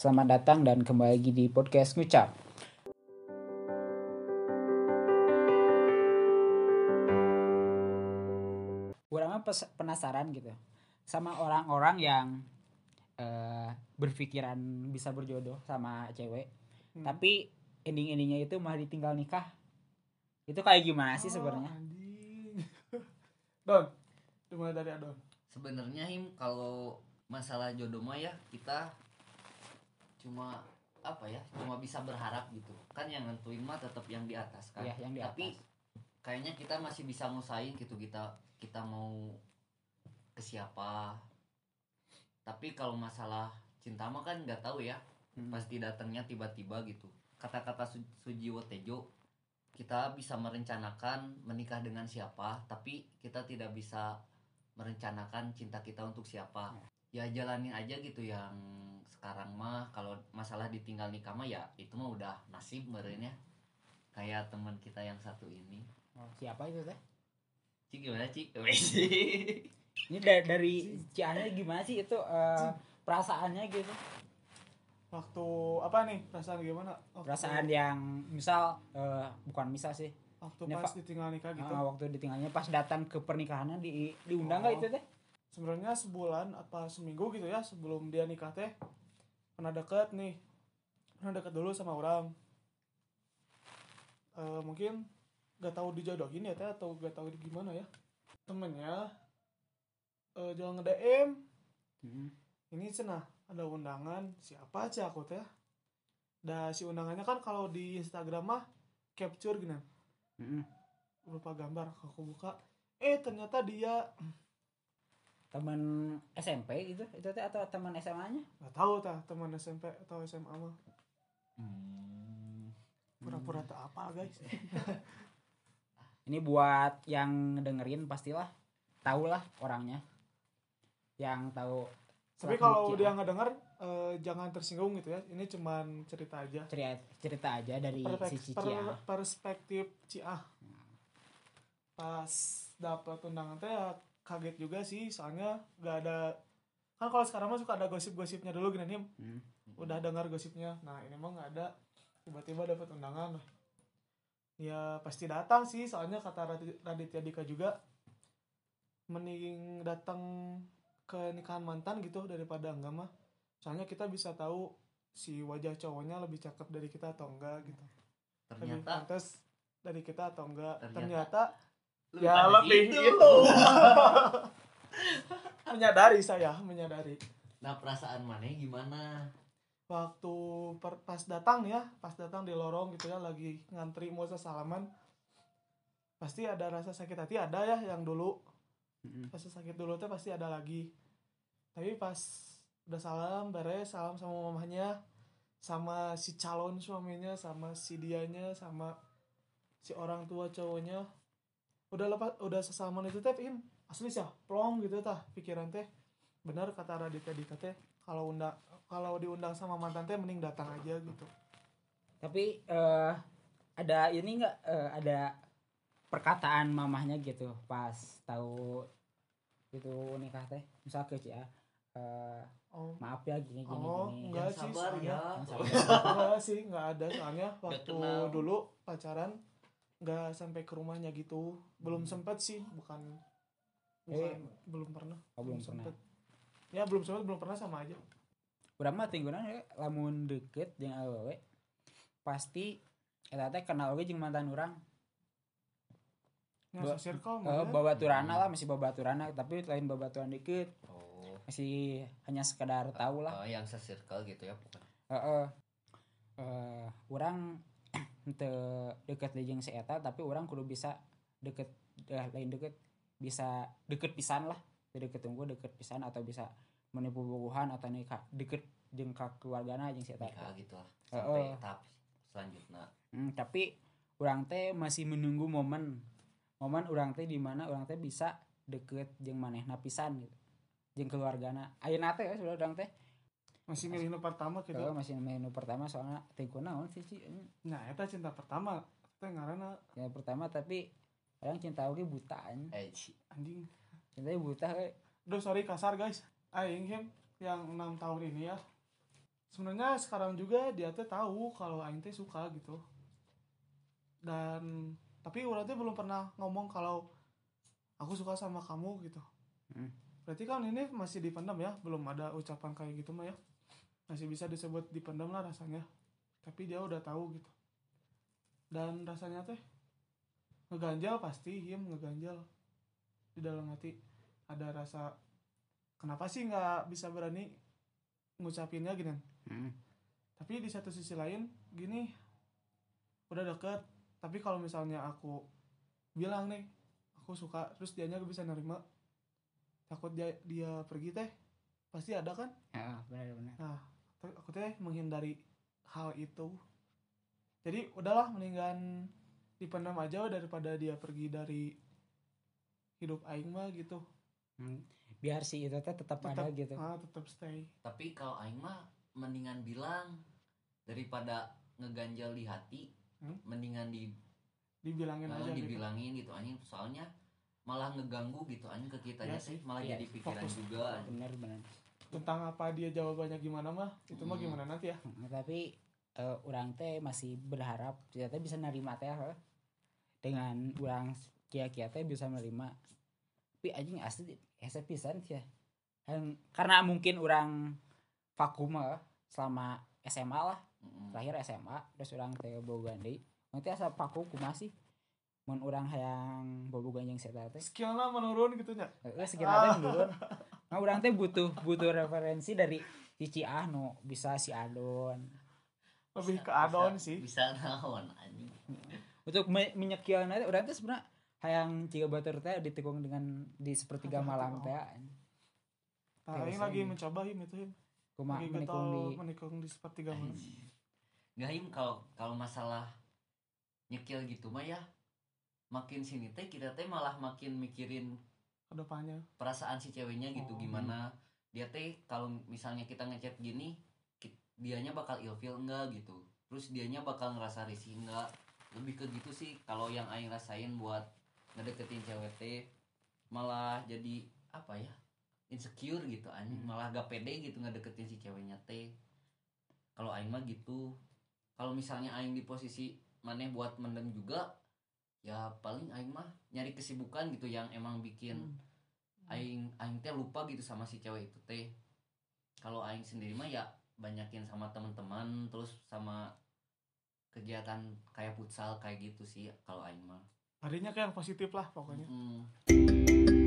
Selamat datang dan kembali lagi di podcast Ngucap. Pes- penasaran gitu sama orang-orang yang eh, berpikiran bisa berjodoh sama cewek, Hmm. tapi ending-endingnya itu malah ditinggal nikah. Itu kayak gimana sih sebenarnya? Oh. Don, dimulai dari Adon. sebenarnya him kalau masalah jodoh mah ya kita cuma apa ya cuma bisa berharap gitu. Kan yang nentuin mah tetap yang di atas kan. Iya, yang di tapi atas. kayaknya kita masih bisa ngusahain gitu kita kita mau ke siapa. Tapi kalau masalah cinta mah kan nggak tahu ya. Hmm. pasti datangnya tiba-tiba gitu. Kata-kata Su Sujiwo Tejo kita bisa merencanakan menikah dengan siapa tapi kita tidak bisa merencanakan cinta kita untuk siapa. Ya jalanin aja gitu yang sekarang mah kalau masalah ditinggal nikah mah ya itu mah udah nasib merenya kayak teman kita yang satu ini Oh, siapa itu teh? Cik gimana Cik? Ini da- dari Ciannya gimana sih itu eh, perasaannya gitu? Waktu apa nih? Perasaan gimana? Waktu, Perasaan yang misal eh, bukan misal sih. waktu ini, pas ditinggal nikah gitu. Ah, waktu ditinggalnya pas datang ke pernikahannya di diundang nggak Oh. itu teh? Sebenarnya sebulan apa seminggu gitu ya sebelum dia nikah teh pernah deket nih. Pernah deket dulu sama orang. Eh, mungkin gak tahu dijodohin ya teh atau gak tahu gimana ya. Temennya eh jangan nge-DM Hmm. ini cenah ada undangan siapa aja aku teh dah si undangannya kan kalau di Instagram mah capture gini Hmm. berupa gambar aku buka eh ternyata dia Teman SMP itu itu teh atau teman SMA-nya? nggak tahu tah teman SMP atau SMA mah Hmm. pura-pura tak apa guys Ini buat yang dengerin pastilah tahulah orangnya. Yang tahu tapi kalau dia nggak denger eh, jangan tersinggung gitu ya ini cuman cerita aja cerita cerita aja dari si Perfek- Cici per- ya. perspektif Ciah pas dapat undangan teh kaget juga sih soalnya nggak ada kan kalau sekarang mah suka ada gosip-gosipnya dulu gini nih Hmm. udah dengar gosipnya. Nah ini mah nggak ada. Tiba-tiba dapat undangan. Ya pasti datang sih soalnya kata Radi- Raditya Dika juga mending datang ke nikahan mantan gitu daripada enggak mah. Soalnya kita bisa tahu si wajah cowoknya lebih cakep dari kita atau enggak gitu. Lebih ternyata pantas dari kita atau enggak. Ternyata- ternyata, ya lebih itu. itu menyadari saya menyadari. Nah perasaan mana gimana? Waktu per- pas datang ya pas datang di lorong gitu ya lagi ngantri mau salaman pasti ada rasa sakit hati ada ya yang dulu. Rasa sakit dulu tuh pasti ada lagi. Tapi pas udah salam beres salam sama mamanya sama si calon suaminya sama si dianya sama si orang tua cowoknya udah lepas udah sesalaman itu teh im. Asli sih plong gitu tah pikiran teh. Benar kata Raditya Dika teh kalau undang kalau diundang sama mantan teh mending datang aja gitu. Tapi eh ada ini enggak ada perkataan mamahnya gitu pas tahu itu nikah teh? Misal ke Cia eh, oh. maaf ya gini gini Oh, gini. enggak. sih, sabar ya. enggak sih nggak ada. Soalnya waktu dulu pacaran nggak sampai ke rumahnya gitu belum sempet sih bukan bukan Eh. belum pernah Oh, belum pernah. sempet ya belum sempet belum pernah sama aja Urang mah tinggunan ya lamun deket jeung awewe pasti eta teh kenal oge jeung mantan urang. ya Ba- circle Eh mah ya. babaturana lah masih babaturana tapi lain babaturan dikit oh masih hanya sekedar tahu lah. oh, yang se-circle gitu ya bukan Heeh. Eh, orang teu deket deui jeung si eta tapi orang kudu bisa deket eh, lain deket bisa deket pisan lah. Deket tunggu deket pisan atau bisa menipu bubuhan atau nikah deket jeung ka keluargana jeung si eta. Nikah gitu lah sampai tahap selanjutnya. Hmm, tapi orang teh masih menunggu momen momen orang teh di mana orang teh bisa deket jeung manehna pisan gitu jeung keluargana. Ayeuna teh ya sudah orang teh masih milih nu pertama gitu Heeh, masih menu pertama soalnya teh naon sih Ci? nah itu cinta pertama teh ngaranna. Ya pertama tapi orang cinta oge buta anjing. eh anjing. Cinta buta we. Duh sorry kasar guys. Aing him yang enam tahun ini ya. Sebenarnya sekarang juga dia teh tahu kalau aing teh suka gitu. Dan tapi orang teh belum pernah ngomong kalau aku suka sama kamu gitu. Hmm. berarti kan ini masih dipendam ya. Belum ada ucapan kayak gitu mah ya masih bisa disebut dipendam lah rasanya. Tapi dia udah tahu gitu. Dan rasanya teh ngeganjal pasti him ngeganjal. Di dalam hati ada rasa kenapa sih nggak bisa berani ngucapinnya gini? Hmm. tapi di satu sisi lain gini udah deket. Tapi kalau misalnya aku bilang nih aku suka terus dianya gak bisa nerima takut dia dia pergi teh pasti ada kan? Ya, benar-benar. nah tapi aku teh menghindari hal itu jadi udahlah mendingan dipendam aja daripada dia pergi dari hidup aing mah gitu Hmm. Biar si itu teh tetap ada Tetap- gitu. ah tetap stay tapi kalau aing mah mendingan bilang daripada ngeganjal di hati Hmm? mendingan di dibilangin malah aja gitu dibilangin gitu anjing soalnya malah ngeganggu gitu anjing ke kitanya Iya sih sih. malah Iya, jadi pikiran fokus. juga anjing. Benar benar. Tentang apa dia jawabannya gimana mah itu mah Hmm. gimana nanti ya. Hmm, tapi eh, orang teh masih berharap kita teh bisa nerima teh dengan orang kia-kia teh bisa menerima tapi anjing asli hese pisan ya Yang- karena mungkin orang vakum selama SMA lah. Terakhir SMA terus orang teh boga deui nanti asa vakum kumaha sih? Mun orang hayang bobogan jeung saya teh. Skillnya menurun gitu nya? Heeh, sekiranya menurun. Nah, orang teh butuh butuh referensi dari si Ciah no bisa si Adon. lebih Bisa- ke adon bisa- sih. bisa naon anjing. Untuk me menyekian nanti orang teh sebenarnya hayang ciga batur teh ditekung dengan di sepertiga malam teh. nah ini lagi ini. mencoba him itu him. Kuma lagi menikung di menikung di sepertiga malam. Nggak Im, kalau kalau masalah nyekil gitu mah ya makin sini teh kita teh malah makin mikirin ke depannya. Perasaan si ceweknya gitu Oh. gimana? Dia teh kalau misalnya kita ngechat gini dianya bakal ilfeel enggak gitu? Terus dianya bakal ngerasa risih enggak lebih ke gitu sih kalau yang aing rasain buat ngedeketin cewek teh malah jadi apa ya insecure gitu anjing. Hmm. malah gak pede gitu ngedeketin si ceweknya teh. Kalau aing mah gitu. Kalau misalnya aing di posisi maneh buat mendem juga ya paling aing mah nyari kesibukan gitu yang emang bikin Hmm. aing aing teh lupa gitu sama si cewek itu teh kalau aing sendiri mah ya banyakin sama teman-teman terus sama kegiatan kayak futsal kayak gitu sih kalau aing mah harinya kayak yang positif lah pokoknya Mm.